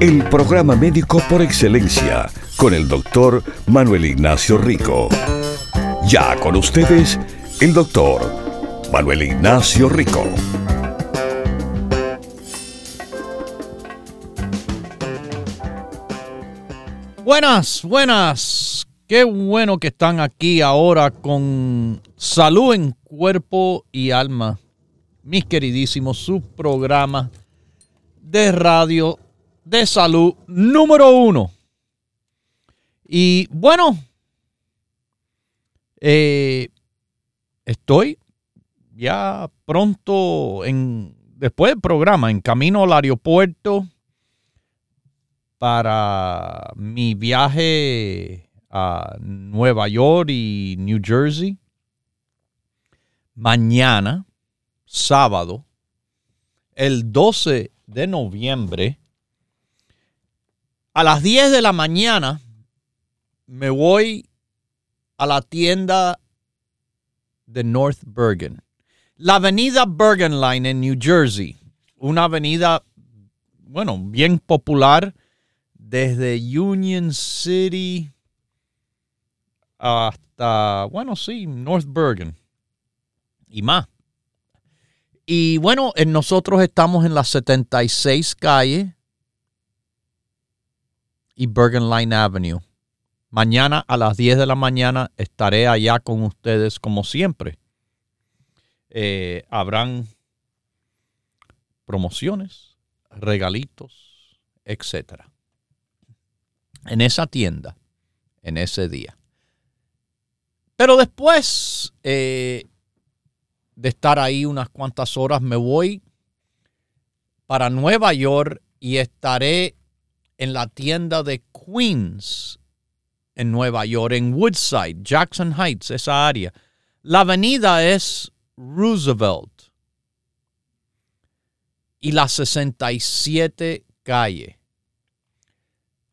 El programa médico por excelencia con el doctor Manuel Ignacio Rico. Ya con ustedes, el doctor Manuel Ignacio Rico. Buenas, buenas. Qué bueno que están aquí ahora con salud en cuerpo y alma. Mis queridísimos, su programa de radio de salud número uno. Y bueno, eh, estoy ya pronto en después del programa en camino al aeropuerto para mi viaje a Nueva York y New Jersey. Mañana, sábado, el 12 de noviembre, a las 10 de la mañana, me voy a la tienda de North Bergen. La avenida Bergen Line en New Jersey, una avenida, bueno, bien popular desde Union City hasta, bueno, sí, North Bergen y más. Y bueno, nosotros estamos en la 76 calle y Bergen Line Avenue. Mañana a las 10 de la mañana estaré allá con ustedes como siempre. Eh, habrán promociones, regalitos, etc. En esa tienda, en ese día. Pero después eh, de estar ahí unas cuantas horas, me voy para Nueva York y estaré en la tienda de Queens en Nueva York, en Woodside, Jackson Heights, esa área. La avenida es Roosevelt y la 67 calle.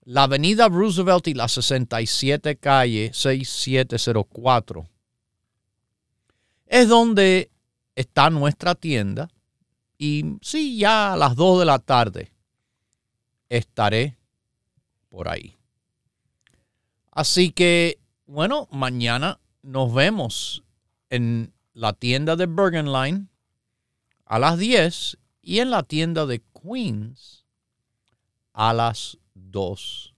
La avenida Roosevelt y la 67 calle 6704 es donde está nuestra tienda. Y sí, ya a las 2 de la tarde estaré por ahí. Así que, bueno, mañana nos vemos en la tienda de Bergen Line a las 10 y en la tienda de Queens a las 2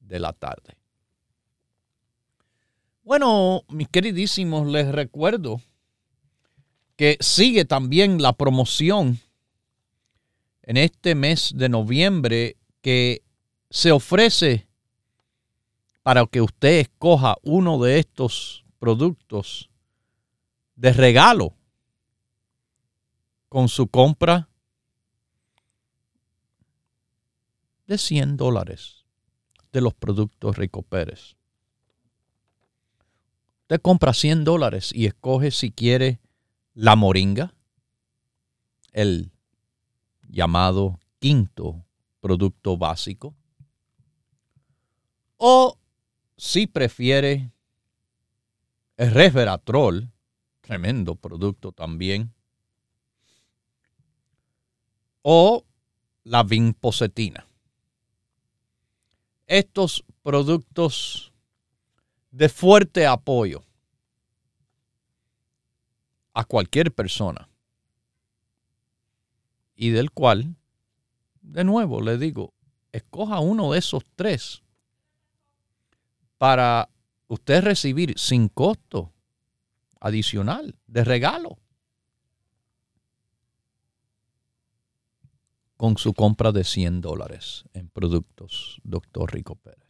de la tarde. Bueno, mis queridísimos, les recuerdo que sigue también la promoción en este mes de noviembre que se ofrece para que usted escoja uno de estos productos de regalo con su compra de 100 dólares de los productos Rico Pérez. Usted compra 100 dólares y escoge si quiere la moringa, el llamado quinto producto básico, o si prefiere el resveratrol, tremendo producto también, o la vinpocetina. Estos productos de fuerte apoyo a cualquier persona y del cual, de nuevo le digo, escoja uno de esos tres para usted recibir sin costo adicional de regalo con su compra de 100 dólares en productos Doctor Rico Pérez.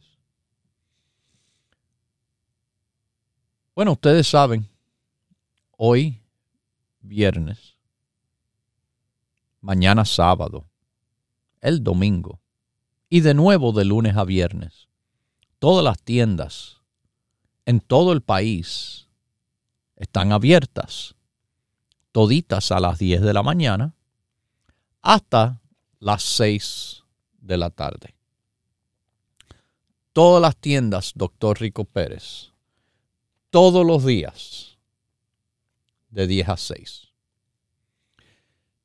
Bueno, ustedes saben, hoy viernes, mañana sábado, el domingo y de nuevo de lunes a viernes todas las tiendas en todo el país están abiertas, toditas a las 10 de la mañana hasta las 6 de la tarde. Todas las tiendas, doctor Rico Pérez, todos los días, de 10 a 6.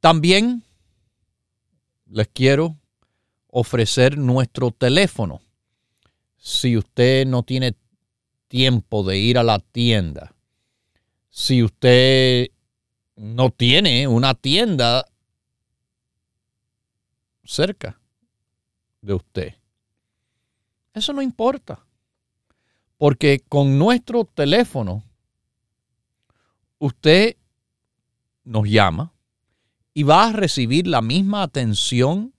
También les quiero ofrecer nuestro teléfono. Si usted no tiene tiempo de ir a la tienda, si usted no tiene una tienda cerca de usted, eso no importa. Porque con nuestro teléfono, usted nos llama y va a recibir la misma atención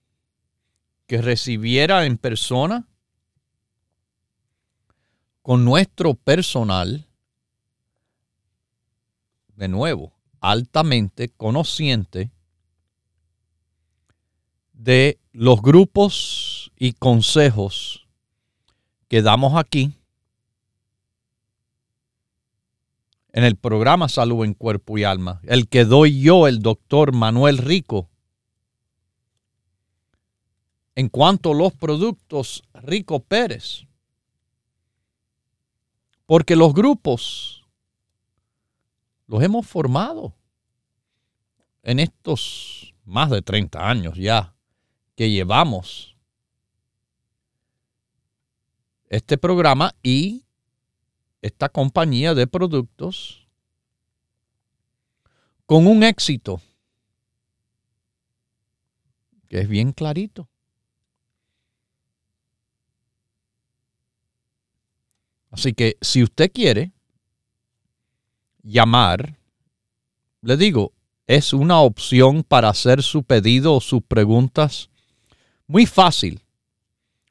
que recibiera en persona con nuestro personal, de nuevo, altamente conociente de los grupos y consejos que damos aquí en el programa Salud en Cuerpo y Alma, el que doy yo, el doctor Manuel Rico, en cuanto a los productos Rico Pérez. Porque los grupos los hemos formado en estos más de 30 años ya que llevamos este programa y esta compañía de productos con un éxito que es bien clarito. Así que si usted quiere llamar, le digo, es una opción para hacer su pedido o sus preguntas muy fácil,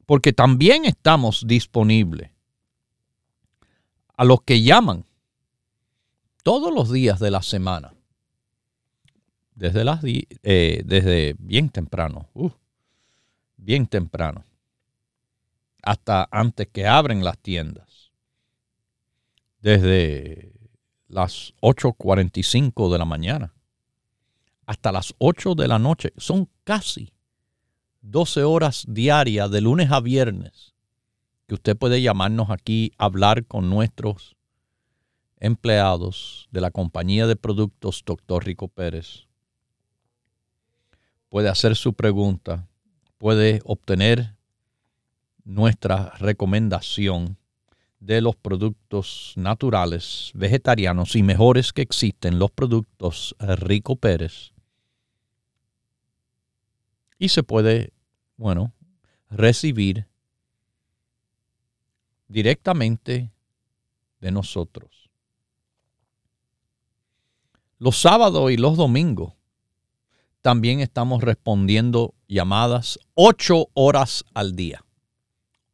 porque también estamos disponibles a los que llaman todos los días de la semana, desde, las, eh, desde bien temprano, uh, bien temprano, hasta antes que abren las tiendas, desde las 8.45 de la mañana hasta las 8 de la noche, son casi 12 horas diarias de lunes a viernes que usted puede llamarnos aquí, hablar con nuestros empleados de la compañía de productos Dr. Rico Pérez. Puede hacer su pregunta, puede obtener nuestra recomendación de los productos naturales, vegetarianos y mejores que existen, los productos Rico Pérez. Y se puede, bueno, recibir directamente de nosotros. Los sábados y los domingos también estamos respondiendo llamadas ocho horas al día.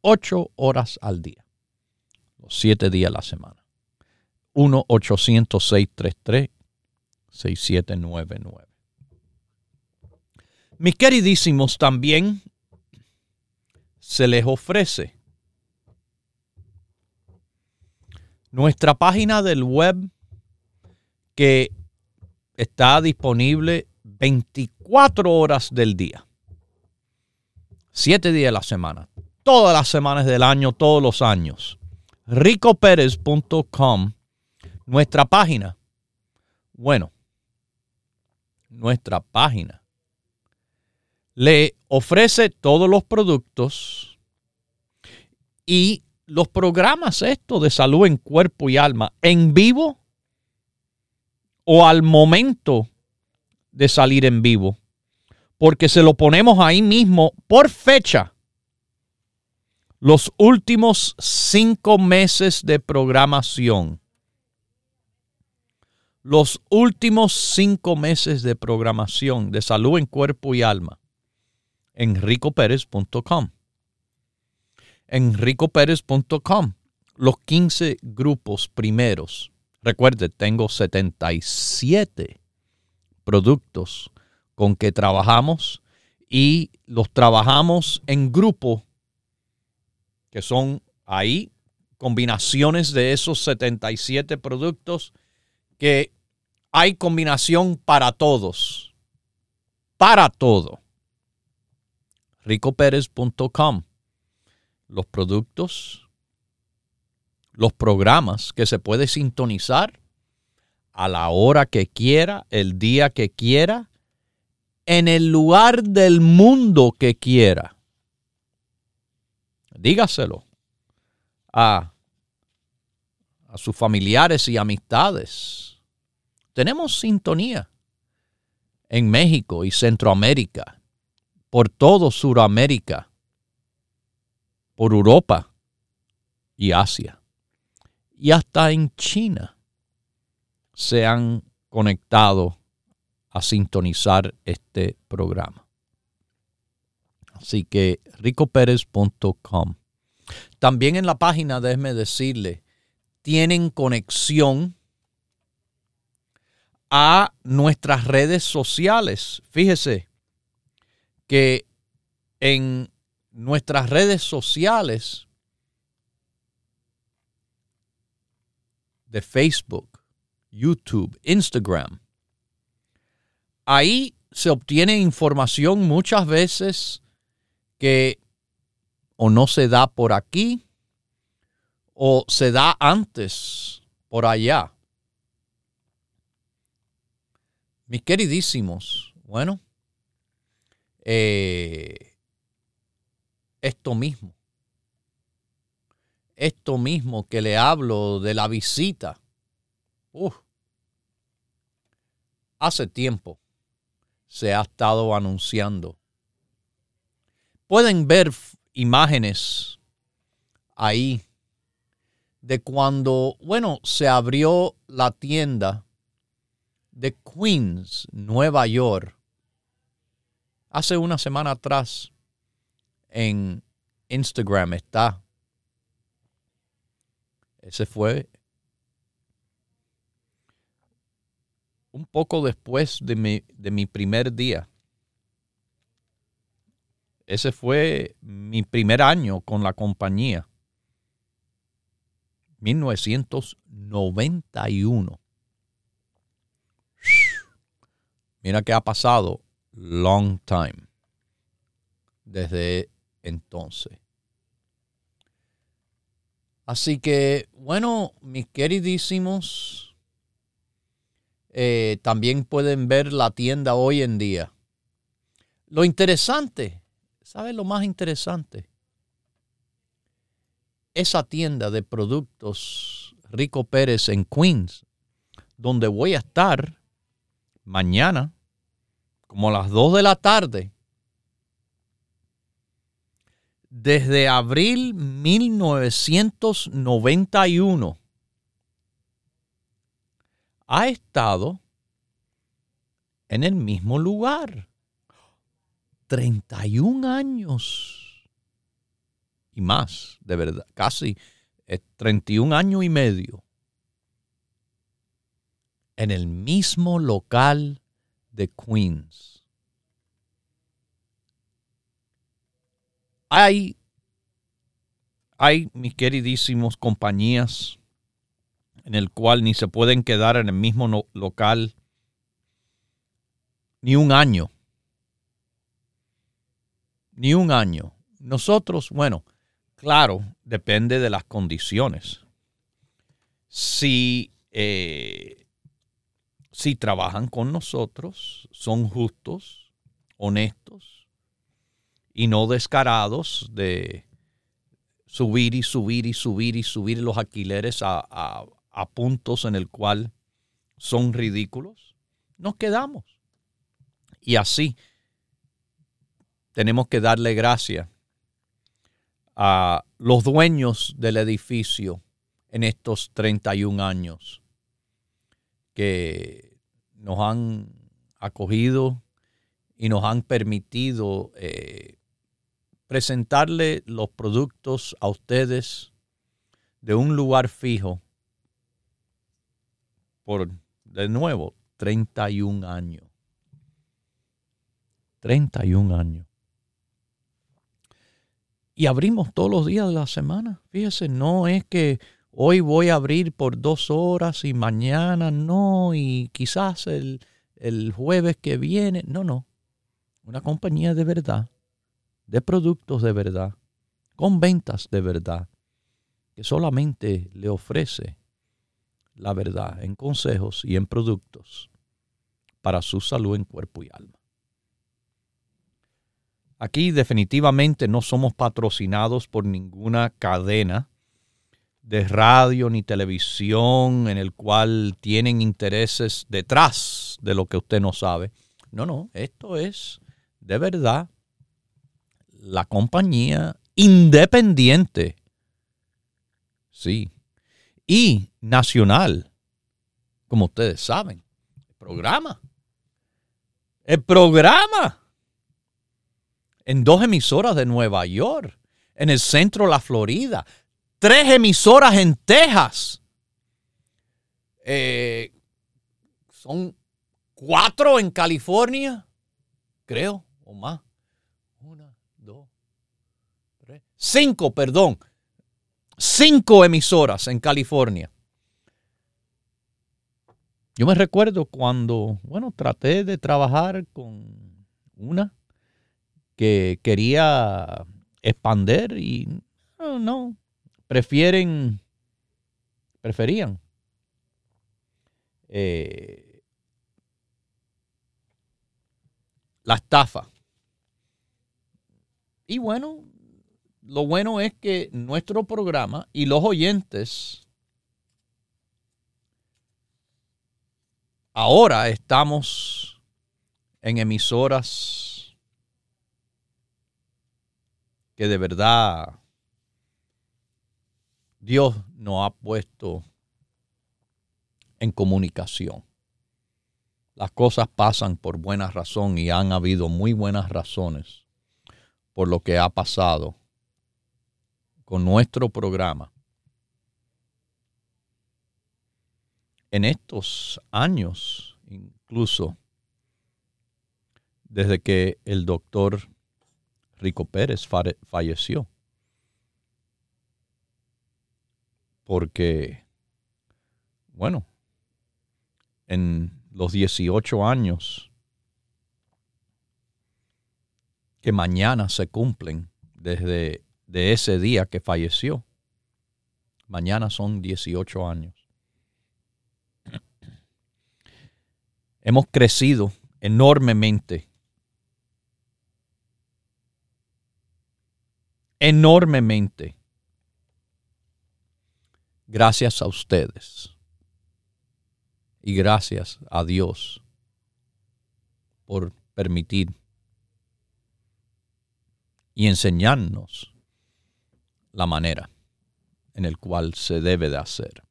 Ocho horas al día. Los siete días a la semana. 1-800-633-6799. Mis queridísimos, también se les ofrece Nuestra página del web que está disponible 24 horas del día. 7 días de la semana. Todas las semanas del año, todos los años. ricoperez.com. Nuestra página. Bueno, nuestra página le ofrece todos los productos y los programas estos de salud en cuerpo y alma en vivo o al momento de salir en vivo, porque se lo ponemos ahí mismo por fecha. Los últimos cinco meses de programación. Los últimos cinco meses de programación de salud en cuerpo y alma en ricoperez.com en ricoperez.com los 15 grupos primeros. Recuerde, tengo 77 productos con que trabajamos y los trabajamos en grupo que son Hay combinaciones de esos 77 productos que hay combinación para todos. Para todo. ricopérez.com. Los productos, los programas que se puede sintonizar a la hora que quiera, el día que quiera, en el lugar del mundo que quiera. Dígaselo a, a sus familiares y amistades. Tenemos sintonía en México y Centroamérica, por todo Suramérica, por Europa y Asia, y hasta en China se han conectado a sintonizar este programa. Así que ricopérez.com. También en la página, déjeme decirle, tienen conexión a nuestras redes sociales. Fíjese que en nuestras redes sociales de Facebook, YouTube, Instagram, ahí se obtiene información muchas veces que o no se da por aquí o se da antes por allá. Mis queridísimos, bueno, eh, esto mismo, esto mismo que le hablo de la visita, hace tiempo se ha estado anunciando. Pueden ver imágenes ahí de cuando, bueno, se abrió la tienda de Queens, Nueva York, hace una semana atrás en Instagram está. Ese fue un poco después de mi, de mi primer día. Ese fue mi primer año con la compañía. 1991. Mira que ha pasado long time desde entonces. Así que, bueno, mis queridísimos, eh, también pueden ver la tienda hoy en día. Lo interesante ¿Sabe lo más interesante? Esa tienda de productos Rico Pérez en Queens, donde voy a estar mañana, como a las 2 de la tarde, desde abril 1991 ha estado en el mismo lugar. 31 años y más, de verdad, casi 31 eh, años y medio en el mismo local de Queens. Hay, hay, mis queridísimos compañías, en el cual ni se pueden quedar en el mismo local ni un año ni un año. Nosotros, bueno, claro, depende de las condiciones. Si, eh, si trabajan con nosotros, son justos, honestos y no descarados de subir y subir y subir y subir los alquileres a, a puntos en el cual son ridículos, nos quedamos. Y así tenemos que darle gracias a los dueños del edificio en estos 31 años que nos han acogido y nos han permitido eh, presentarle los productos a ustedes de un lugar fijo por, de nuevo, 31 años. 31 años. Y abrimos todos los días de la semana. Fíjese, no es que hoy voy a abrir por dos horas y mañana no, y quizás el, el jueves que viene. No, no. Una compañía de verdad, de productos de verdad, con ventas de verdad, que solamente le ofrece la verdad en consejos y en productos para su salud en cuerpo y alma. Aquí definitivamente no somos patrocinados por ninguna cadena de radio ni televisión en el cual tienen intereses detrás de lo que usted no sabe. No, no, esto es de verdad la compañía independiente. Sí. Y nacional, como ustedes saben. El programa. El programa en dos emisoras de Nueva York, en el centro de la Florida, tres emisoras en Texas. Eh, son cuatro en California, creo, o más. Una, dos, tres, cinco, perdón. Cinco emisoras en California. Yo me recuerdo cuando, bueno, traté de trabajar con una que quería expander y no, prefieren, preferían eh, la estafa. Y bueno, lo bueno es que nuestro programa y los oyentes ahora estamos en emisoras que de verdad Dios nos ha puesto en comunicación. Las cosas pasan por buena razón y han habido muy buenas razones por lo que ha pasado con nuestro programa. En estos años, incluso desde que el doctor Rico Pérez falleció. Porque, bueno, en los 18 años que mañana se cumplen desde de ese día que falleció, mañana son 18 años. Hemos crecido enormemente. Enormemente. Gracias a ustedes. Y gracias a Dios por permitir y enseñarnos la manera en el cual se debe de hacer.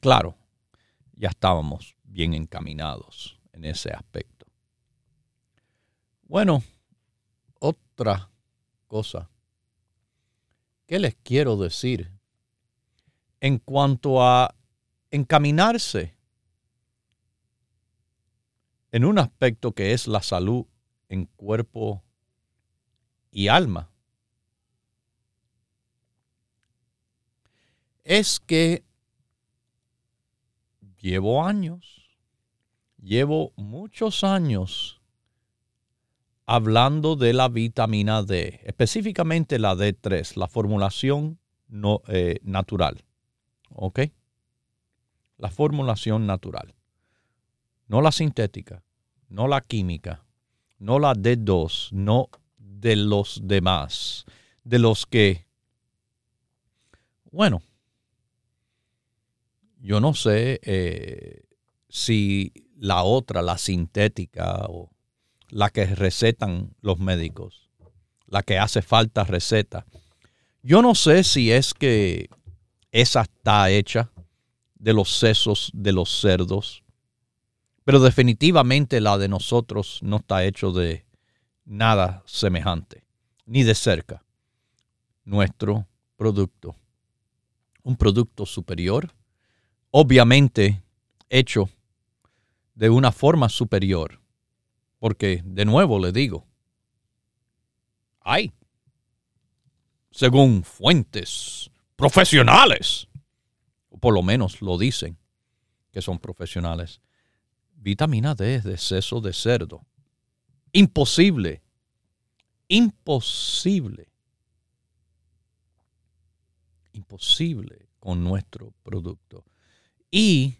Claro, ya estábamos bien encaminados en ese aspecto. Bueno, otra cosa ¿Qué les quiero decir? En cuanto a encaminarse en un aspecto que es la salud en cuerpo y alma, es que llevo años, llevo muchos años hablando de la vitamina D, específicamente la D3, la formulación no, eh, natural. ¿Ok? La formulación natural. No la sintética, no la química, no la D2, no de los demás, de los que, bueno, yo no sé eh, si la otra, la sintética o la que recetan los médicos, la que hace falta receta. Yo no sé si es que esa está hecha de los sesos de los cerdos, pero definitivamente la de nosotros no está hecho de nada semejante, ni de cerca. Nuestro producto, un producto superior, obviamente hecho de una forma superior porque, de nuevo le digo, hay según fuentes profesionales, o por lo menos lo dicen que son profesionales, vitamina D de seso de cerdo. Imposible, imposible, imposible con nuestro producto. Y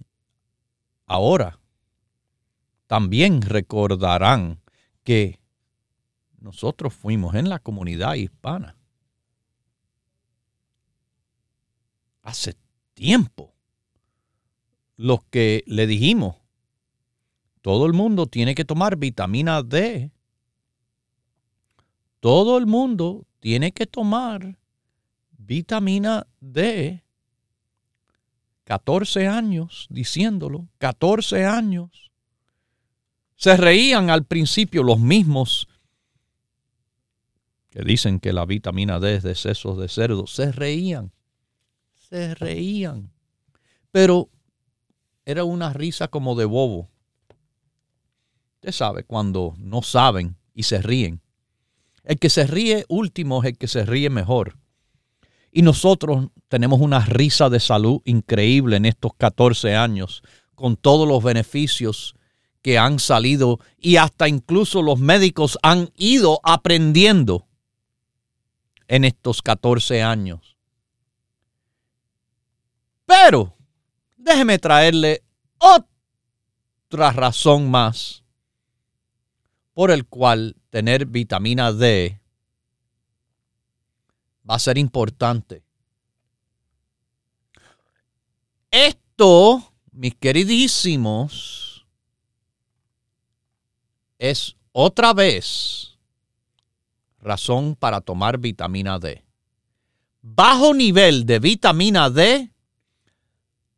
ahora también recordarán que nosotros fuimos en la comunidad hispana hace tiempo los que le dijimos, todo el mundo tiene que tomar vitamina D. Todo el mundo tiene que tomar vitamina D. 14 años diciéndolo, 14 años. Se reían al principio los mismos que dicen que la vitamina D es de sesos de cerdo. Se reían, se reían. Pero era una risa como de bobo. Usted sabe, cuando no saben y se ríen. El que se ríe último es el que se ríe mejor. Y nosotros tenemos una risa de salud increíble en estos 14 años, con todos los beneficios que han salido y hasta incluso los médicos han ido aprendiendo en estos 14 años. Pero déjeme traerle otra razón más por el cual tener vitamina D va a ser importante. Esto, mis queridísimos, es otra vez razón para tomar vitamina D. Bajo nivel de vitamina D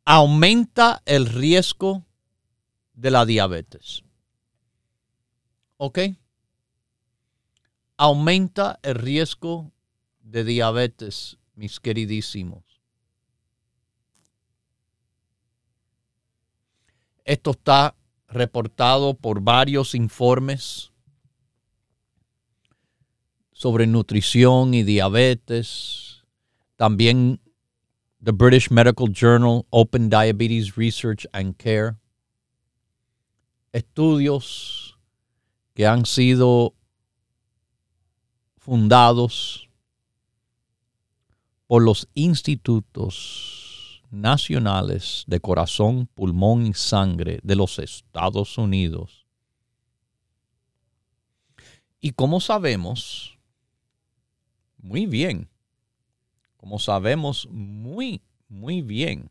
aumenta el riesgo de la diabetes. ¿Ok? Aumenta el riesgo de diabetes, mis queridísimos. Esto está reportado por varios informes sobre nutrición y diabetes. También the British Medical Journal, Open Diabetes Research and Care. Estudios que han sido fundados por los institutos nacionales de corazón, pulmón y sangre de los Estados Unidos. Y como sabemos, muy bien, como sabemos muy, muy bien,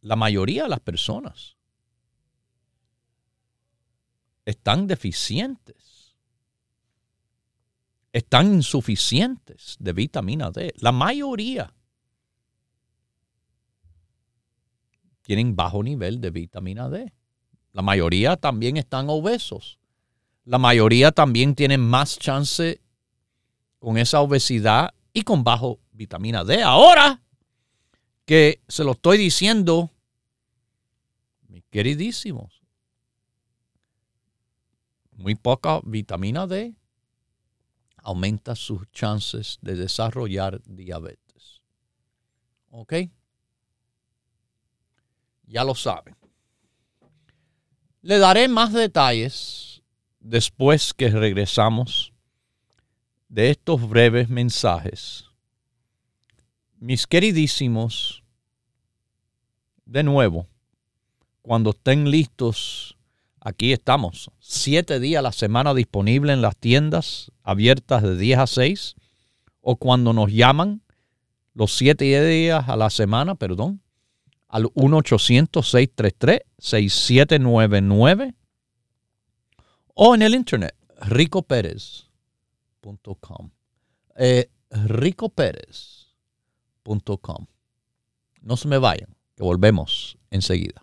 la mayoría de las personas están deficientes están insuficientes de vitamina D. La mayoría tienen bajo nivel de vitamina D. La mayoría también están obesos. La mayoría también tienen más chance con esa obesidad y con bajo vitamina D. Ahora que se lo estoy diciendo, mis queridísimos, muy poca vitamina D aumenta sus chances de desarrollar diabetes. ¿Ok? Ya lo saben. Le daré más detalles después que regresamos de estos breves mensajes. Mis queridísimos, de nuevo, cuando estén listos Aquí estamos, siete días a la semana disponible en las tiendas abiertas de 10 a 6 o cuando nos llaman los siete días a la semana, perdón, al 1-800-633-6799 o en el internet ricoperez.com. Eh, ricoperez.com. No se me vayan, que volvemos enseguida.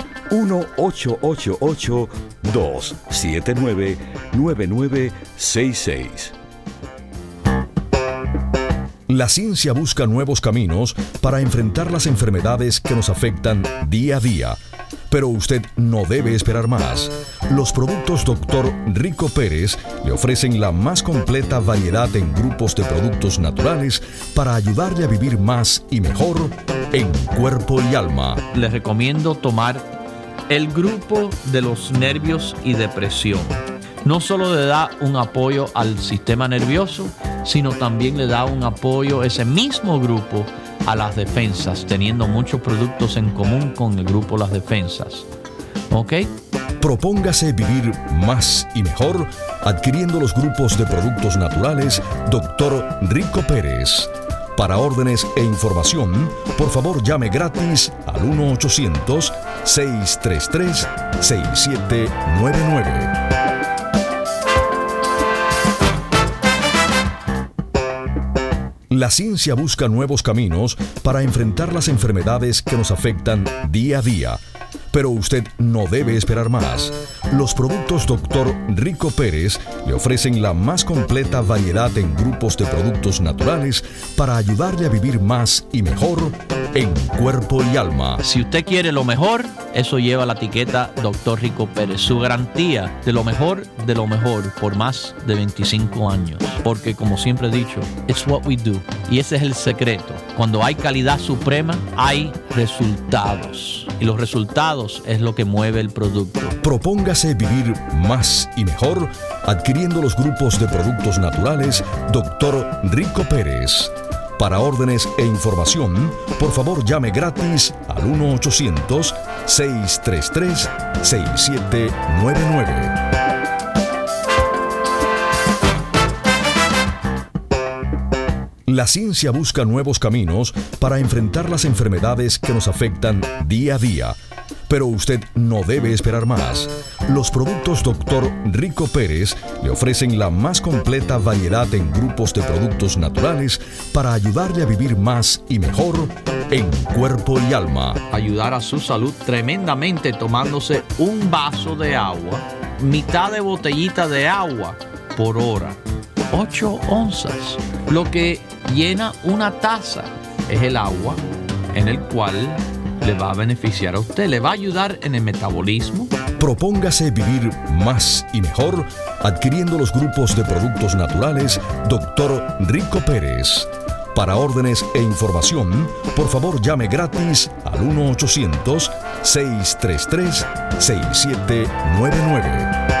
1-888-279-9966. La ciencia busca nuevos caminos para enfrentar las enfermedades que nos afectan día a día. Pero usted no debe esperar más. Los productos Dr. Rico Pérez le ofrecen la más completa variedad en grupos de productos naturales para ayudarle a vivir más y mejor en cuerpo y alma. Les recomiendo tomar el grupo de los nervios y depresión. No solo le da un apoyo al sistema nervioso, sino también le da un apoyo ese mismo grupo a las defensas, teniendo muchos productos en común con el grupo Las Defensas. ¿Ok? Propóngase vivir más y mejor adquiriendo los grupos de productos naturales Dr. Rico Pérez. Para órdenes e información, por favor llame gratis al 1-800-633-6799. La ciencia busca nuevos caminos para enfrentar las enfermedades que nos afectan día a día. Pero usted no debe esperar más. Los productos Dr. Rico Pérez le ofrecen la más completa variedad en grupos de productos naturales para ayudarle a vivir más y mejor en cuerpo y alma. Si usted quiere lo mejor, eso lleva la etiqueta Dr. Rico Pérez. Su garantía de lo mejor, de lo mejor, por más de 25 años. Porque como siempre he dicho, it's what we do. Y ese es el secreto. Cuando hay calidad suprema, hay resultados. Y los resultados es lo que mueve el producto. Propóngase vivir más y mejor adquiriendo los grupos de productos naturales Dr. Rico Pérez. Para órdenes e información, por favor llame gratis al 1-800-633-6799. La ciencia busca nuevos caminos para enfrentar las enfermedades que nos afectan día a día. Pero usted no debe esperar más. Los productos Dr. Rico Pérez le ofrecen la más completa variedad en grupos de productos naturales para ayudarle a vivir más y mejor en cuerpo y alma. Ayudar a su salud tremendamente tomándose un vaso de agua, mitad de botellita de agua por hora. 8 onzas. Lo que llena una taza es el agua en el cual le va a beneficiar a usted, le va a ayudar en el metabolismo. Propóngase vivir más y mejor adquiriendo los grupos de productos naturales Dr. Rico Pérez. Para órdenes e información, por favor llame gratis al 1-800-633-6799.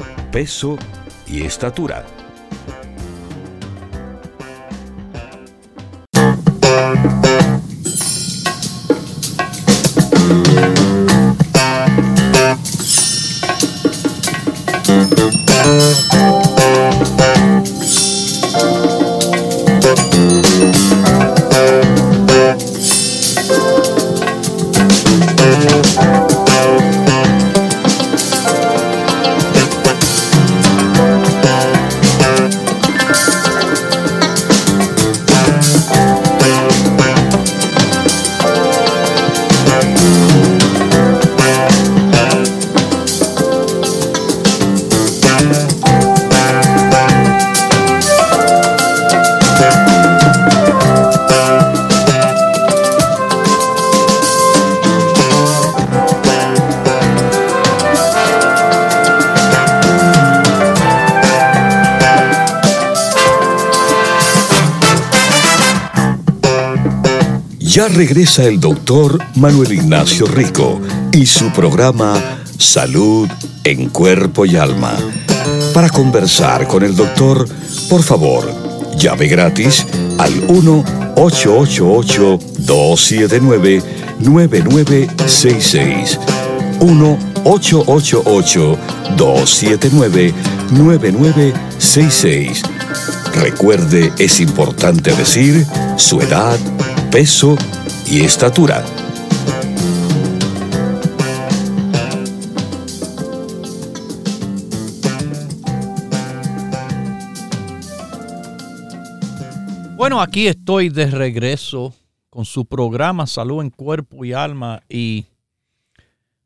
peso y estatura. Regresa el doctor Manuel Ignacio Rico y su programa Salud en Cuerpo y Alma. Para conversar con el doctor, Por favor, llame gratis al 1-888-279-9966. 1-888-279-9966. Recuerde, es importante decir su edad, peso y estatura. Bueno, aquí estoy de regreso con su programa Salud en Cuerpo y Alma y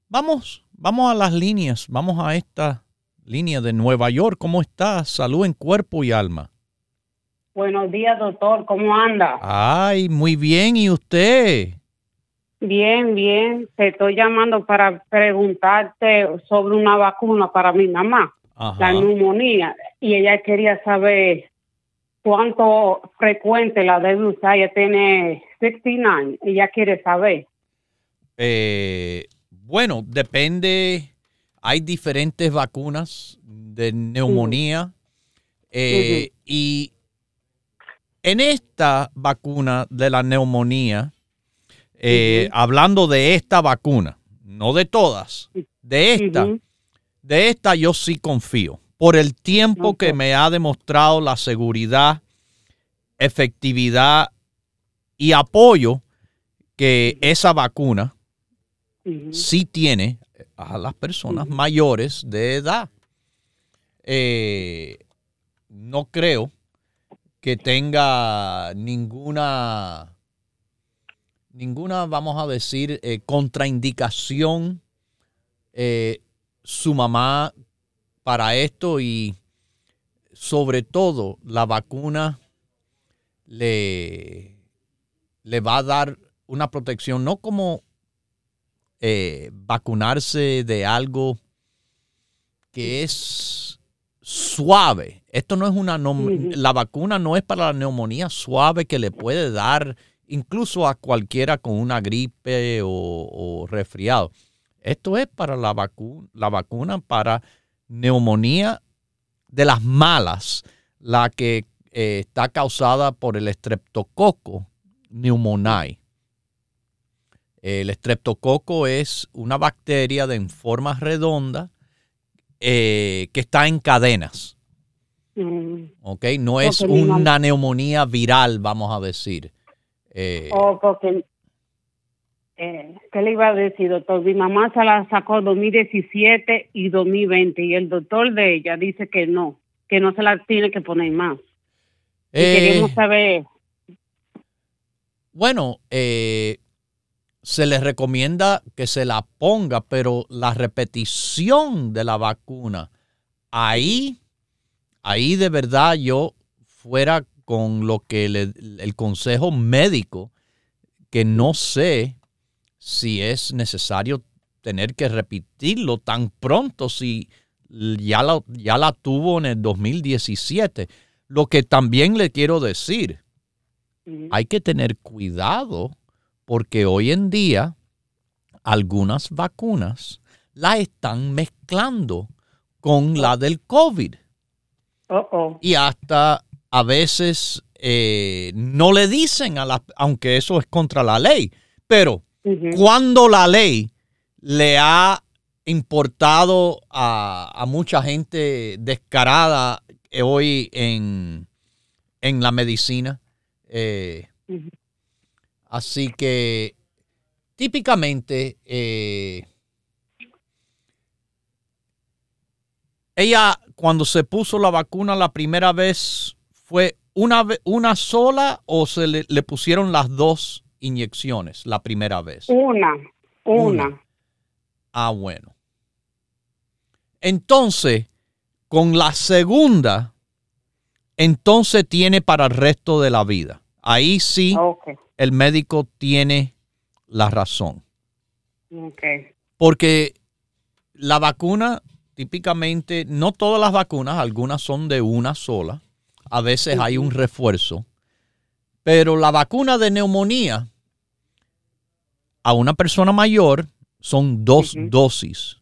vamos, vamos a las líneas, vamos a esta línea de Nueva York. ¿Cómo está? Salud en Cuerpo y Alma. Buenos días, doctor. ¿Cómo anda? Ay, muy bien. ¿Y usted? Bien, bien. Te estoy llamando para preguntarte sobre una vacuna para mi mamá, la neumonía. Y ella quería saber cuánto frecuente la debe usar. Ella tiene 69. Ella quiere saber. Eh, bueno, depende. Hay diferentes vacunas de neumonía. Eh, y en esta vacuna de la neumonía, eh, hablando de esta vacuna, no de todas, de esta, de esta yo sí confío. Por el tiempo que me ha demostrado la seguridad, efectividad y apoyo que esa vacuna sí tiene a las personas mayores de edad. Eh, no creo que tenga ninguna, ninguna, vamos a decir, eh, contraindicación eh, su mamá para esto y sobre todo la vacuna le, le va a dar una protección, no como eh, vacunarse de algo que es suave. Esto no es una, la vacuna no es para la neumonía suave que le puede dar incluso a cualquiera con una gripe o, resfriado. Esto es para la, la vacuna para neumonía de las malas, la que eh, está causada por el estreptococo pneumoniae. El estreptococo es una bacteria de en forma redonda eh, que está en cadenas. Mm. ¿Ok? No es una neumonía viral, vamos a decir. Eh, oh, porque, eh, ¿qué le iba a decir, doctor? Mi mamá se la sacó 2017 y 2020 y el doctor de ella dice que no, que no se la tiene que poner más. Y queremos saber. Bueno, eh, se les recomienda que se la ponga, pero la repetición de la vacuna, ahí, ahí de verdad yo fuera con lo que el consejo médico, que no sé si es necesario tener que repetirlo tan pronto si ya la, ya la tuvo en el 2017. Lo que también le quiero decir, hay que tener cuidado porque hoy en día algunas vacunas la están mezclando con la del COVID. Y hasta a veces eh, no le dicen a la, aunque eso es contra la ley, pero cuando la ley le ha importado a, mucha gente descarada hoy en, la medicina, eh, Así que típicamente eh, ella cuando se puso la vacuna la primera vez fue una, una sola o se le, pusieron las dos inyecciones la primera vez? Una, una. Ah, bueno. Entonces, con la segunda, entonces tiene para el resto de la vida. Ahí sí el médico tiene la razón. Porque la vacuna, típicamente, no todas las vacunas, algunas son de una sola, a veces hay un refuerzo, pero la vacuna de neumonía a una persona mayor son dos dosis.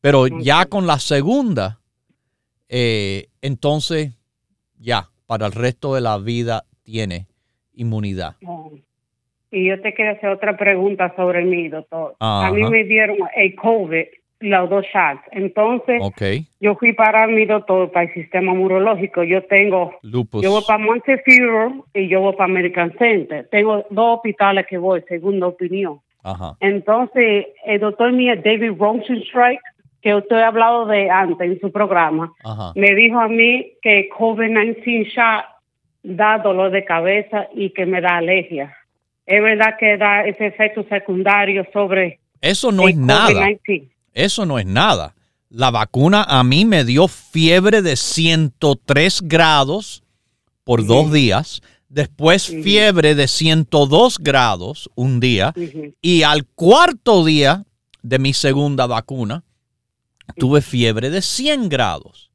Pero ya con la segunda, eh, entonces ya, para el resto de la vida tiene inmunidad. Y yo te quiero hacer otra pregunta sobre mí, doctor. A mí me dieron el COVID, los dos shots. Entonces, yo fui para mi doctor, para el sistema neurológico. Yo tengo, Lupus. yo voy para Montefiore y yo voy para American Center. Tengo dos hospitales que voy, segunda opinión. Ajá. Entonces, el doctor mío, David Rosenstrike, que usted ha hablado de antes en su programa, me dijo a mí que COVID-19 shot da dolor de cabeza y que me da alergia es verdad que da ese efecto secundario sobre... Eso no es nada. Eso no es nada. La vacuna a mí me dio fiebre de 103 grados por dos días, después fiebre de 102 grados un día y al cuarto día de mi segunda vacuna tuve fiebre de 100 grados.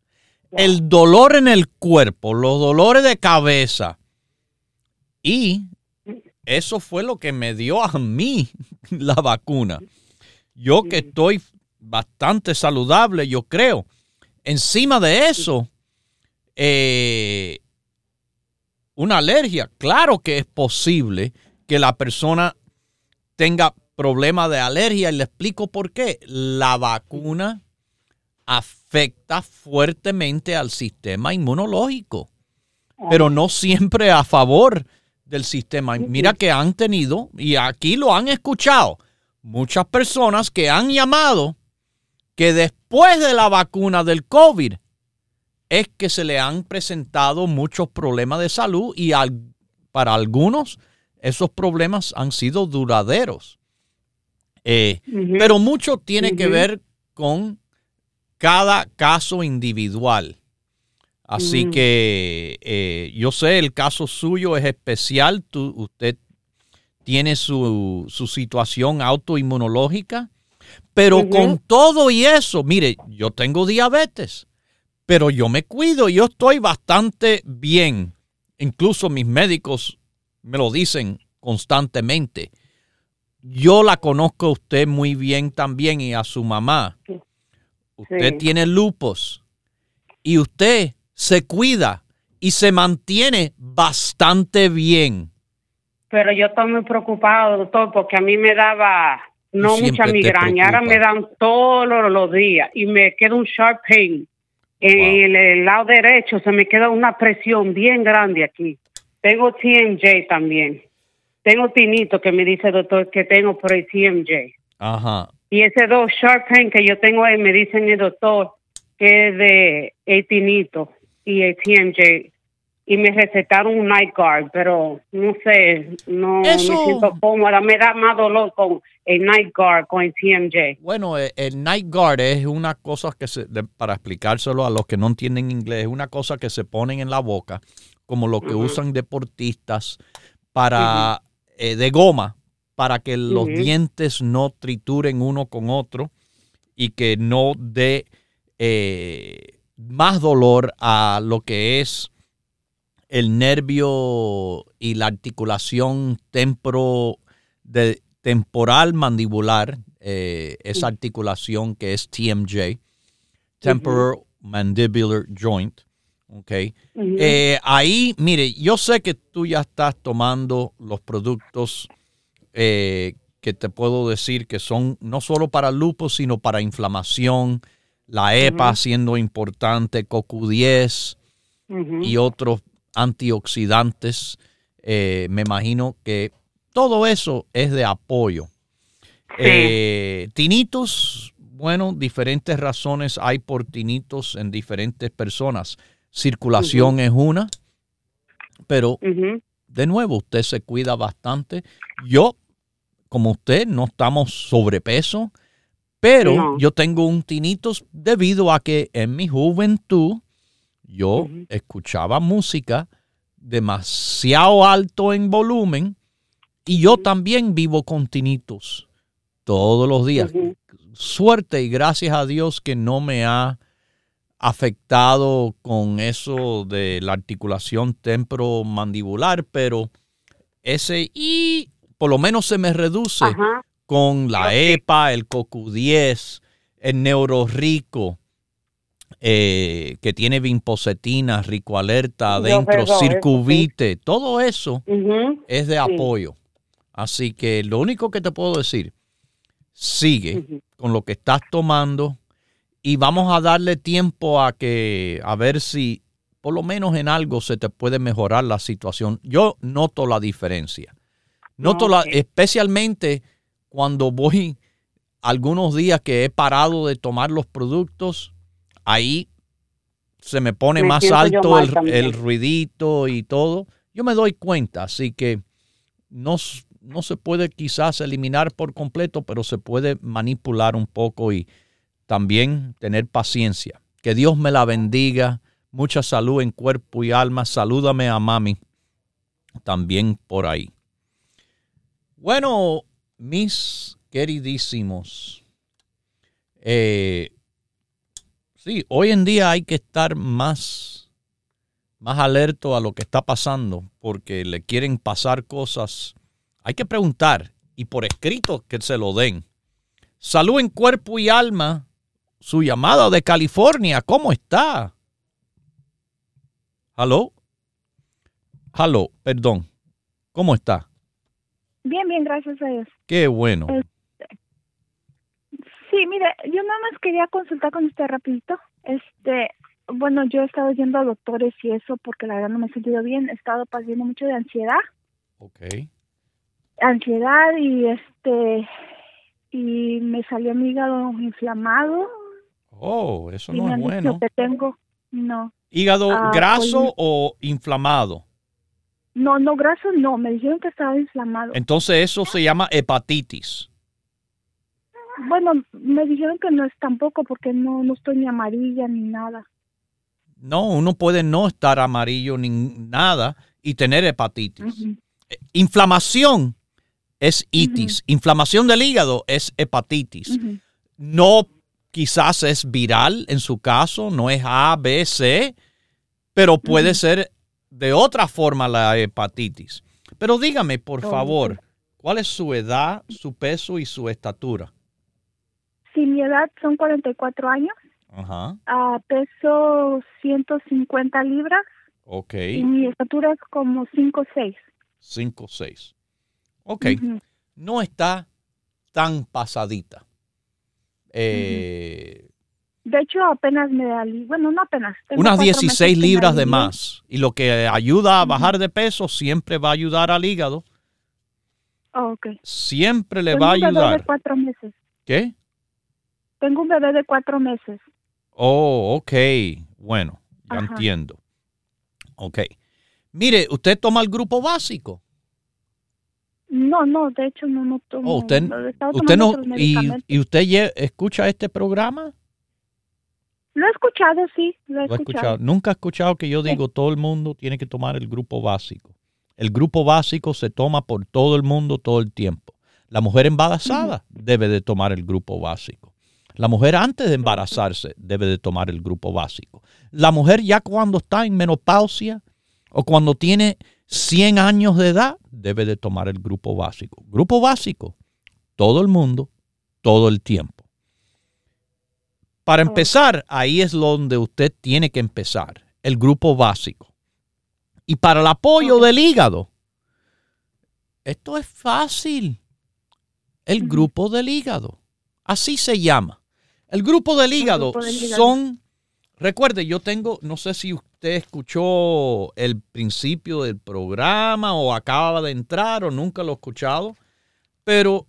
El dolor en el cuerpo, los dolores de cabeza y eso fue lo que me dio a mí la vacuna. Yo que estoy bastante saludable, yo creo. Encima de eso, eh, una alergia. Claro que es posible que la persona tenga problema de alergia y le explico por qué. La vacuna afecta fuertemente al sistema inmunológico, pero no siempre a favor del sistema. Mira que han tenido, y aquí lo han escuchado, muchas personas que han llamado que después de la vacuna del COVID es que se le han presentado muchos problemas de salud y para algunos esos problemas han sido duraderos. Eh, pero mucho tiene que ver con cada caso individual. Así mm. que eh, yo sé, el caso suyo es especial. usted tiene su, situación autoinmunológica. Pero con todo y eso, mire, yo tengo diabetes, pero yo me cuido, yo estoy bastante bien. Incluso mis médicos me lo dicen constantemente. Yo la conozco a usted muy bien también y a su mamá. Usted tiene lupus y usted se cuida y se mantiene bastante bien. Pero yo estoy muy preocupado, doctor, porque a mí me daba no mucha migraña, ahora me dan todos los días y me queda un sharp pain. En el, lado derecho se me queda una presión bien grande aquí. Tengo TMJ también. Tengo tinito que me dice doctor que tengo por el TMJ. Ajá. Y ese dos sharp pain que yo tengo ahí me dicen el doctor que es de el tinito y el TMJ y me recetaron un night guard, pero no sé, no me siento cómoda, me da más dolor con el night guard, con el TMJ. Bueno, el, night guard es una cosa que se, para explicárselo a los que no entienden inglés, es una cosa que se ponen en la boca, como lo que usan deportistas para eh, de goma, para que los dientes no trituren uno con otro y que no dé eh, más dolor a lo que es el nervio y la articulación temporo de, temporal mandibular, eh, esa articulación que es TMJ, Temporal Mandibular Joint. Okay. Eh, ahí, mire, yo sé que tú ya estás tomando los productos eh, que te puedo decir que son no solo para lupus, sino para inflamación, la EPA siendo importante, CoQ10 y otros antioxidantes. Eh, me imagino que todo eso es de apoyo. Eh, tinitos, bueno, diferentes razones hay por tinitos en diferentes personas. Circulación es una, pero de nuevo, usted se cuida bastante. Yo, como usted, no estamos sobrepeso. Pero yo tengo un tinitos debido a que en mi juventud yo escuchaba música demasiado alto en volumen y yo también vivo con tinitos todos los días. Suerte y gracias a Dios que no me ha afectado con eso de la articulación temporomandibular, pero ese y por lo menos se me reduce con la EPA, el CoQ10, el Neurorico, eh, que tiene vinpocetina, ricoalerta adentro, circuvite, todo eso es de apoyo. Así que lo único que te puedo decir, sigue con lo que estás tomando y vamos a darle tiempo a que a ver si por lo menos en algo se te puede mejorar la situación. Yo noto la diferencia. Noto la, especialmente cuando voy algunos días que he parado de tomar los productos, ahí se me pone más alto el, ruidito y todo. Yo me doy cuenta, así que no, no se puede quizás eliminar por completo, pero se puede manipular un poco y también tener paciencia. Que Dios me la bendiga, mucha salud en cuerpo y alma. Salúdame a mami también por ahí. Bueno, mis queridísimos, eh, sí, hoy en día hay que estar más, más alerto a lo que está pasando porque le quieren pasar cosas. Hay que preguntar y por escrito que se lo den. Salud en cuerpo y alma. Su llamada de California, ¿cómo está? ¿Aló? ¿Aló? Perdón. ¿Cómo está? Bien, bien, gracias a Dios. Qué bueno. Este, sí, mire, yo nada más quería consultar con usted rapidito. Este, bueno, yo he estado yendo a doctores y eso porque la verdad no me he sentido bien. He estado padeciendo mucho de ansiedad. Ok. Ansiedad y este, y me salió mi hígado inflamado. Oh, eso no es bueno. que tengo, no. ¿Hígado ah, graso pues, o inflamado? No, no, graso no, me dijeron que estaba inflamado. Entonces eso se llama hepatitis. Bueno, me dijeron que no es tampoco porque no, no estoy ni amarilla ni nada. No, uno puede no estar amarillo ni nada y tener hepatitis. Eh, inflamación es itis. Inflamación del hígado es hepatitis. No quizás es viral en su caso, no es A, B, C, pero puede ser de otra forma la hepatitis. Pero dígame, por favor, ¿cuál es su edad, su peso y su estatura? Sí, mi edad son 44 años. Ajá. Uh, peso 150 libras. Ok. Y mi estatura es como 5'6". 5'6". Ok. No está tan pasadita. Eh, de hecho, apenas me da, bueno, no apenas. Unas 16 libras de más. Y lo que ayuda a bajar de peso siempre va a ayudar al hígado. Oh, ok. Siempre le va a ayudar. Tengo un bebé de cuatro meses. ¿Qué? Tengo un bebé de cuatro meses. Oh, ok. Bueno, ya entiendo. Ok. Mire, ¿usted toma el grupo básico? No, no, de hecho no, no tomo. Oh, usted, usted no, y, ¿Y usted escucha este programa? Lo he escuchado, sí, lo he, escuchado. Nunca he escuchado que yo digo todo el mundo tiene que tomar el grupo básico. El grupo básico se toma por todo el mundo todo el tiempo. La mujer embarazada debe de tomar el grupo básico. La mujer antes de embarazarse debe de tomar el grupo básico. La mujer ya cuando está en menopausia o cuando tiene 100 años de edad debe de tomar el grupo básico. Grupo básico, todo el mundo, todo el tiempo. Para empezar, ahí es donde usted tiene que empezar, el grupo básico. Y para el apoyo del hígado, esto es fácil. El grupo del hígado. Así se llama. El grupo del hígado, son, recuerde, yo tengo, no sé si usted escuchó el principio del programa o acaba de entrar o nunca lo ha escuchado, pero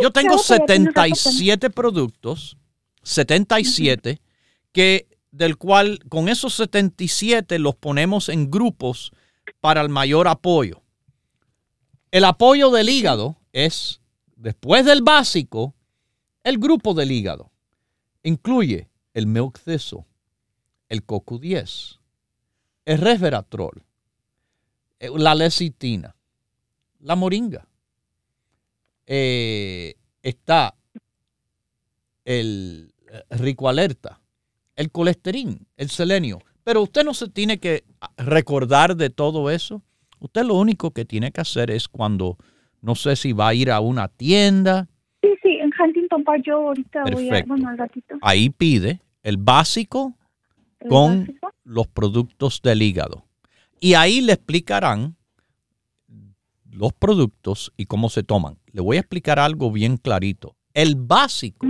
yo tengo 77 productos 77, que del cual con esos 77 los ponemos en grupos para el mayor apoyo. El apoyo del hígado es, después del básico, el grupo del hígado. Incluye el milk el CoQ10, el resveratrol, la lecitina, la moringa. Eh, está el rico alerta, el colesterol, el selenio. Pero usted no se tiene que recordar de todo eso. Usted lo único que tiene que hacer es cuando, no sé si va a ir a una tienda. Sí, sí, en Huntington Park yo ahorita voy a, bueno, al ratito. Ahí pide el básico con los productos del hígado. Y ahí le explicarán los productos y cómo se toman. Le voy a explicar algo bien clarito. El básico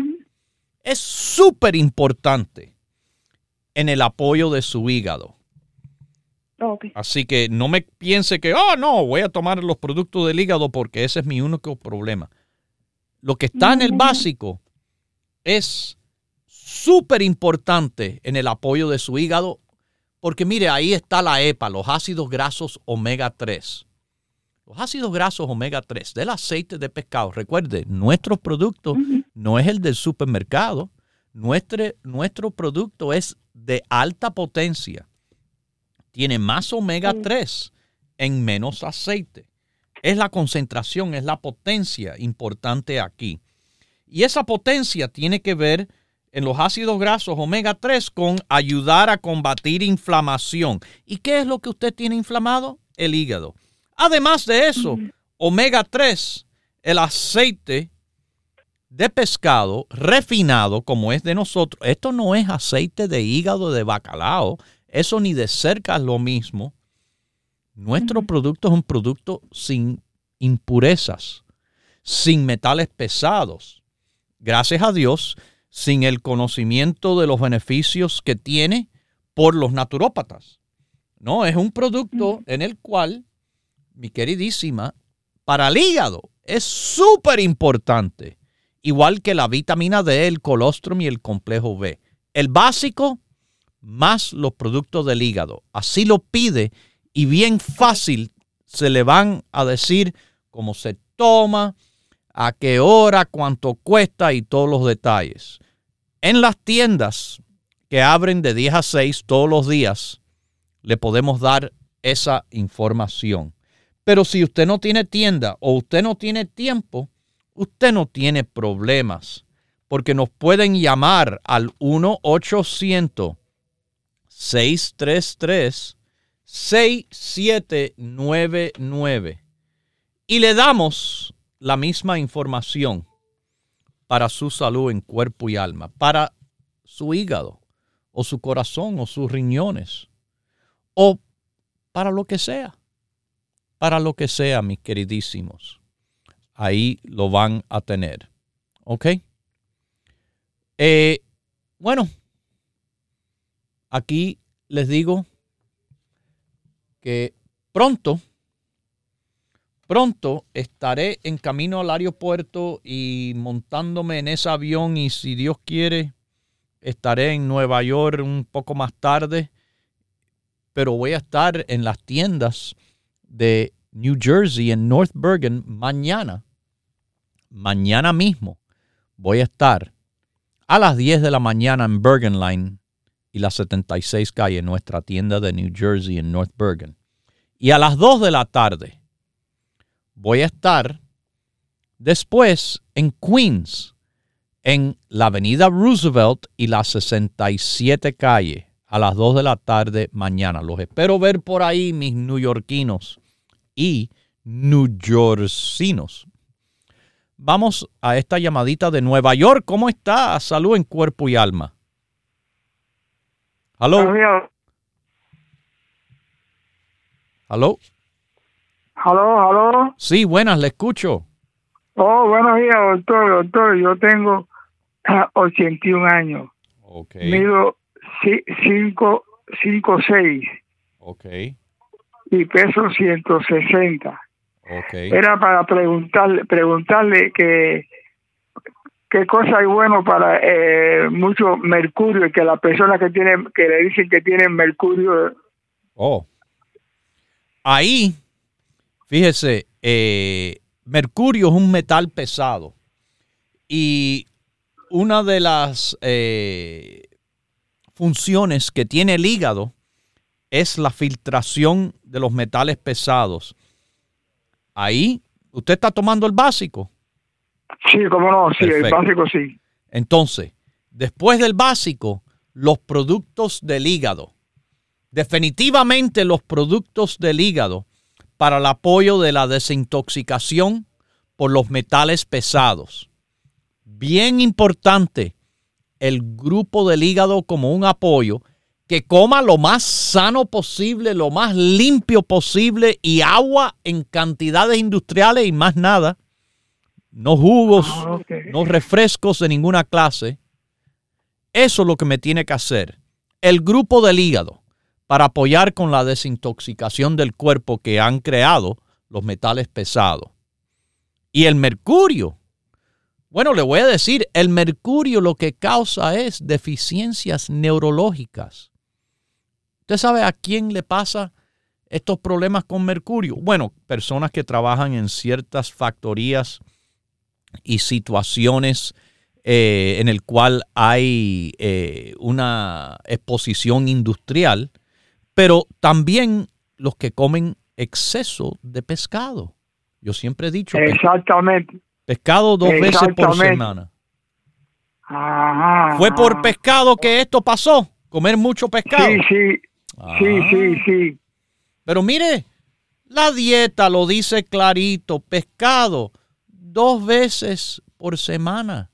es súper importante en el apoyo de su hígado. Así que no me piense que, oh, no, voy a tomar los productos del hígado porque ese es mi único problema. Lo que está en el básico es súper importante en el apoyo de su hígado porque mire, ahí está la EPA, los ácidos grasos omega 3. Los ácidos grasos omega 3 del aceite de pescado. Recuerde, nuestro producto no es el del supermercado. Nuestro, nuestro producto es de alta potencia tiene más omega 3 en menos aceite. Es la concentración, es la potencia importante aquí. Y esa potencia tiene que ver en los ácidos grasos omega 3 con ayudar a combatir inflamación. ¿Y qué es lo que usted tiene inflamado? El hígado. Además de eso, omega 3, el aceite de pescado refinado como es de nosotros, esto no es aceite de hígado de bacalao, eso ni de cerca es lo mismo. Nuestro producto es un producto sin impurezas, sin metales pesados. Gracias a Dios, sin el conocimiento de los beneficios que tiene por los naturópatas. No, es un producto en el cual, mi queridísima, para el hígado es súper importante, igual que la vitamina D, el colostrum y el complejo B. El básico más los productos del hígado. Así lo pide y bien fácil se le van a decir cómo se toma, a qué hora, cuánto cuesta y todos los detalles. En las tiendas que abren de 10 a 6 todos los días, le podemos dar esa información. Pero si usted no tiene tienda o usted no tiene tiempo, usted no tiene problemas, porque nos pueden llamar al 1 800 633-6799. Y le damos la misma información para su salud en cuerpo y alma, para su hígado o su corazón o sus riñones o para lo que sea, para lo que sea, mis queridísimos. Ahí lo van a tener. ¿Ok? Eh, bueno, Aquí les digo que pronto, pronto estaré en camino al aeropuerto y montándome en ese avión y si Dios quiere, estaré en Nueva York un poco más tarde, pero voy a estar en las tiendas de New Jersey, en North Bergen, mañana. Mañana mismo voy a estar a las 10 de la mañana en Bergen Line y la 76 calle, nuestra tienda de New Jersey en North Bergen. Y a las 2 de la tarde voy a estar después en Queens, en la avenida Roosevelt y la 67 calle, a las 2 de la tarde mañana. Los espero ver por ahí, mis newyorkinos y newyorcinos. Vamos a esta llamadita de Nueva York. ¿Cómo está? Salud en cuerpo y alma. ¿Aló? ¿Aló? ¿Aló, aló? Sí, buenas, le escucho. Oh, buenos días, doctor. Doctor, yo tengo 81 años. Ok. Mido 5, 5, 6. Ok. Y peso 160. Ok. Era para preguntarle, preguntarle que qué cosa hay bueno para eh, mucho mercurio y que la persona que tiene que le dicen que tienen mercurio oh ahí fíjese eh, mercurio es un metal pesado y una de las eh, funciones que tiene el hígado es la filtración de los metales pesados ahí usted está tomando el básico Sí, cómo no, sí, el básico sí. Entonces, después del básico, los productos del hígado. Definitivamente los productos del hígado para el apoyo de la desintoxicación por los metales pesados. Bien importante el grupo del hígado como un apoyo, que coma lo más sano posible, lo más limpio posible y agua en cantidades industriales y más nada. No jugos, ah, no refrescos de ninguna clase. Eso es lo que me tiene que hacer. El grupo del hígado para apoyar con la desintoxicación del cuerpo que han creado los metales pesados. Y el mercurio. Bueno, le voy a decir, el mercurio lo que causa es deficiencias neurológicas. ¿Usted sabe a quién le pasa estos problemas con mercurio? Bueno, personas que trabajan en ciertas factorías y situaciones eh, en el cual hay eh, una exposición industrial, pero también los que comen exceso de pescado. Yo siempre he dicho. Exactamente. Pescado dos veces por semana. ¿Fue por pescado que esto pasó? ¿Comer mucho pescado? Sí, sí. Sí, sí, ah. sí. Pero mire, la dieta lo dice clarito, pescado dos veces por semana,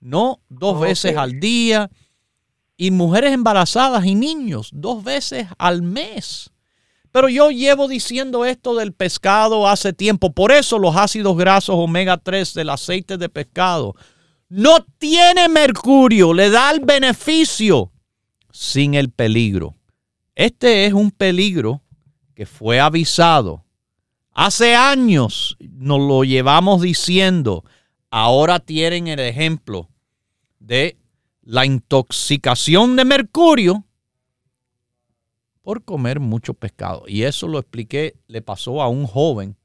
no dos veces al día. Y mujeres embarazadas y niños dos veces al mes. Pero yo llevo diciendo esto del pescado hace tiempo. Por eso los ácidos grasos omega 3 del aceite de pescado no tiene mercurio, le da el beneficio sin el peligro. Este es un peligro que fue avisado. Hace años nos lo llevamos diciendo. Ahora tienen el ejemplo de la intoxicación de mercurio por comer mucho pescado. Y eso lo expliqué, le pasó a un joven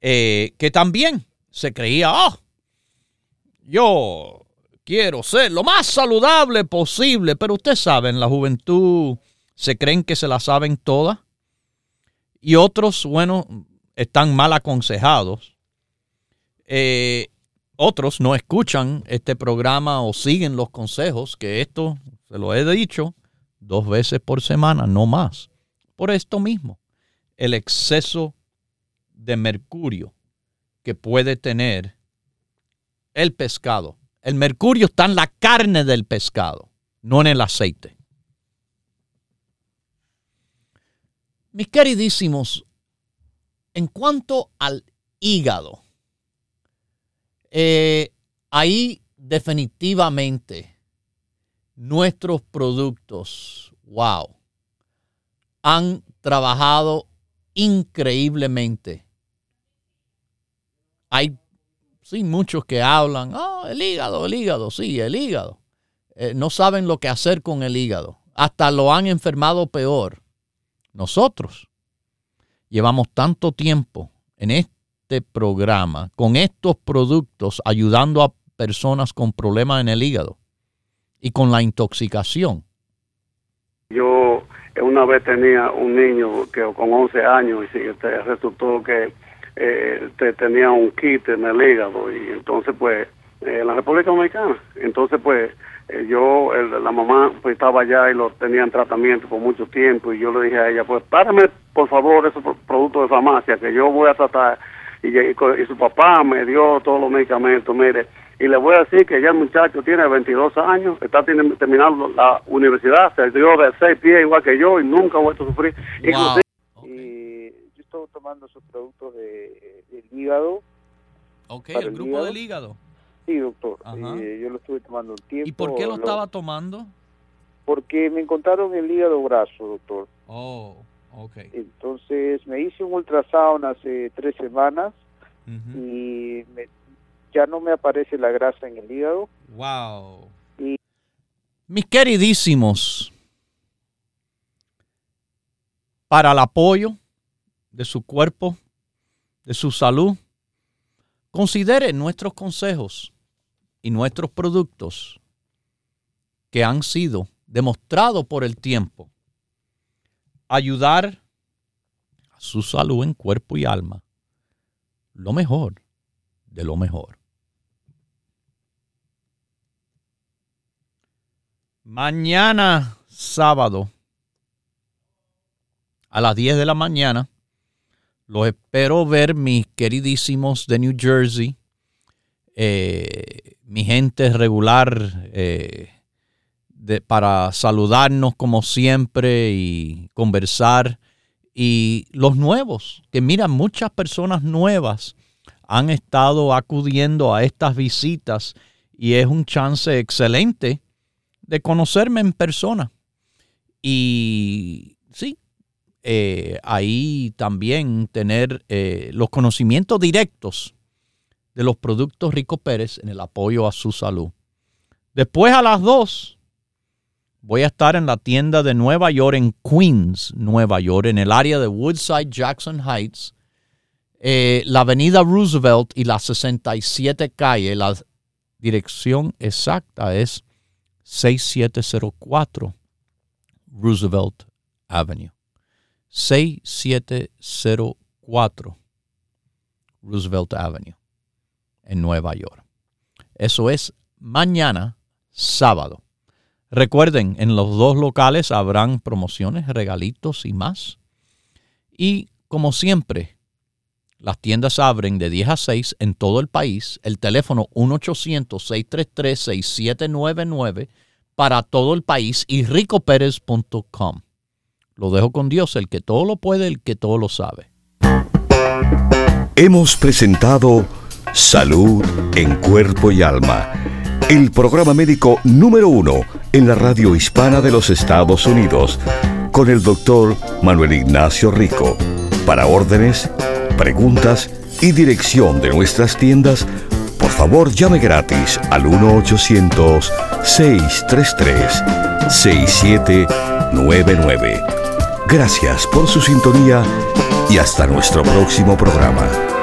eh, que también se creía, oh, yo quiero ser lo más saludable posible, pero usted sabe, en la juventud se creen que se la saben todas y otros, bueno, están mal aconsejados. Eh, otros no escuchan este programa o siguen los consejos, que esto, se lo he dicho, dos veces por semana, no más. Por esto mismo, el exceso de mercurio que puede tener el pescado el mercurio está en la carne del pescado, no en el aceite. Mis queridísimos, en cuanto al hígado, eh, ahí definitivamente nuestros productos, wow, han trabajado increíblemente. Hay Sí, muchos que hablan, oh, el hígado, el hígado, sí, el hígado. Eh, no saben lo que hacer con el hígado. Hasta lo han enfermado peor. Nosotros llevamos tanto tiempo en este programa, con estos productos, ayudando a personas con problemas en el hígado y con la intoxicación. Yo una vez tenía un niño que con 11 años y resultó que eh, tenía un kit en el hígado y entonces pues en la República Dominicana, entonces pues eh, yo, la mamá pues estaba allá y lo tenía en tratamiento por mucho tiempo y yo le dije a ella pues párame por favor esos productos de farmacia que yo voy a tratar y, y, su papá me dio todos los medicamentos, mire, y le voy a decir que ya el muchacho tiene 22 años, está terminando la universidad, se dio de seis pies igual que yo y nunca ha vuelto a sufrir tomando sus productos de, del hígado. Ok, el, grupo del hígado. Sí, doctor. Eh, yo lo estuve tomando un tiempo. ¿Y por qué lo, estaba tomando? Porque me encontraron el hígado graso, doctor. Oh, ok. Entonces me hice un ultrasound hace tres semanas y ya no me aparece la grasa en el hígado. Wow. Y, Mis queridísimos, para el apoyo de su cuerpo, de su salud, considere nuestros consejos y nuestros productos que han sido demostrados por el tiempo. Ayudar a su salud en cuerpo y alma. Lo mejor de lo mejor. Mañana sábado a las 10 de la mañana los espero ver, mis queridísimos de New Jersey. eh, mi gente regular eh, para saludarnos como siempre y conversar. Y los nuevos, que mira, muchas personas nuevas han estado acudiendo a estas visitas y es un chance excelente de conocerme en persona. Y sí, eh, ahí también tener eh, los conocimientos directos de los productos Rico Pérez en el apoyo a su salud. Después a las dos voy a estar en la tienda de Nueva York en Queens, Nueva York, en el área de Woodside, Jackson Heights, eh, la avenida Roosevelt y la 67 calle. La dirección exacta es 6704 Roosevelt Avenue. 6704 Roosevelt Avenue en Nueva York. Eso es mañana, sábado. Recuerden, en los dos locales habrán promociones, regalitos y más. Y como siempre, las tiendas abren de 10 a 6 en todo el país. El teléfono 1-800-633-6799 para todo el país y ricopérez.com. Lo dejo con Dios, el que todo lo puede, el que todo lo sabe. Hemos presentado Salud en Cuerpo y Alma, el programa médico número uno en la radio hispana de los Estados Unidos, con el doctor Manuel Ignacio Rico. Para órdenes, preguntas y dirección de nuestras tiendas, por favor llame gratis al 1-800-633-6799. Gracias por su sintonía y hasta nuestro próximo programa.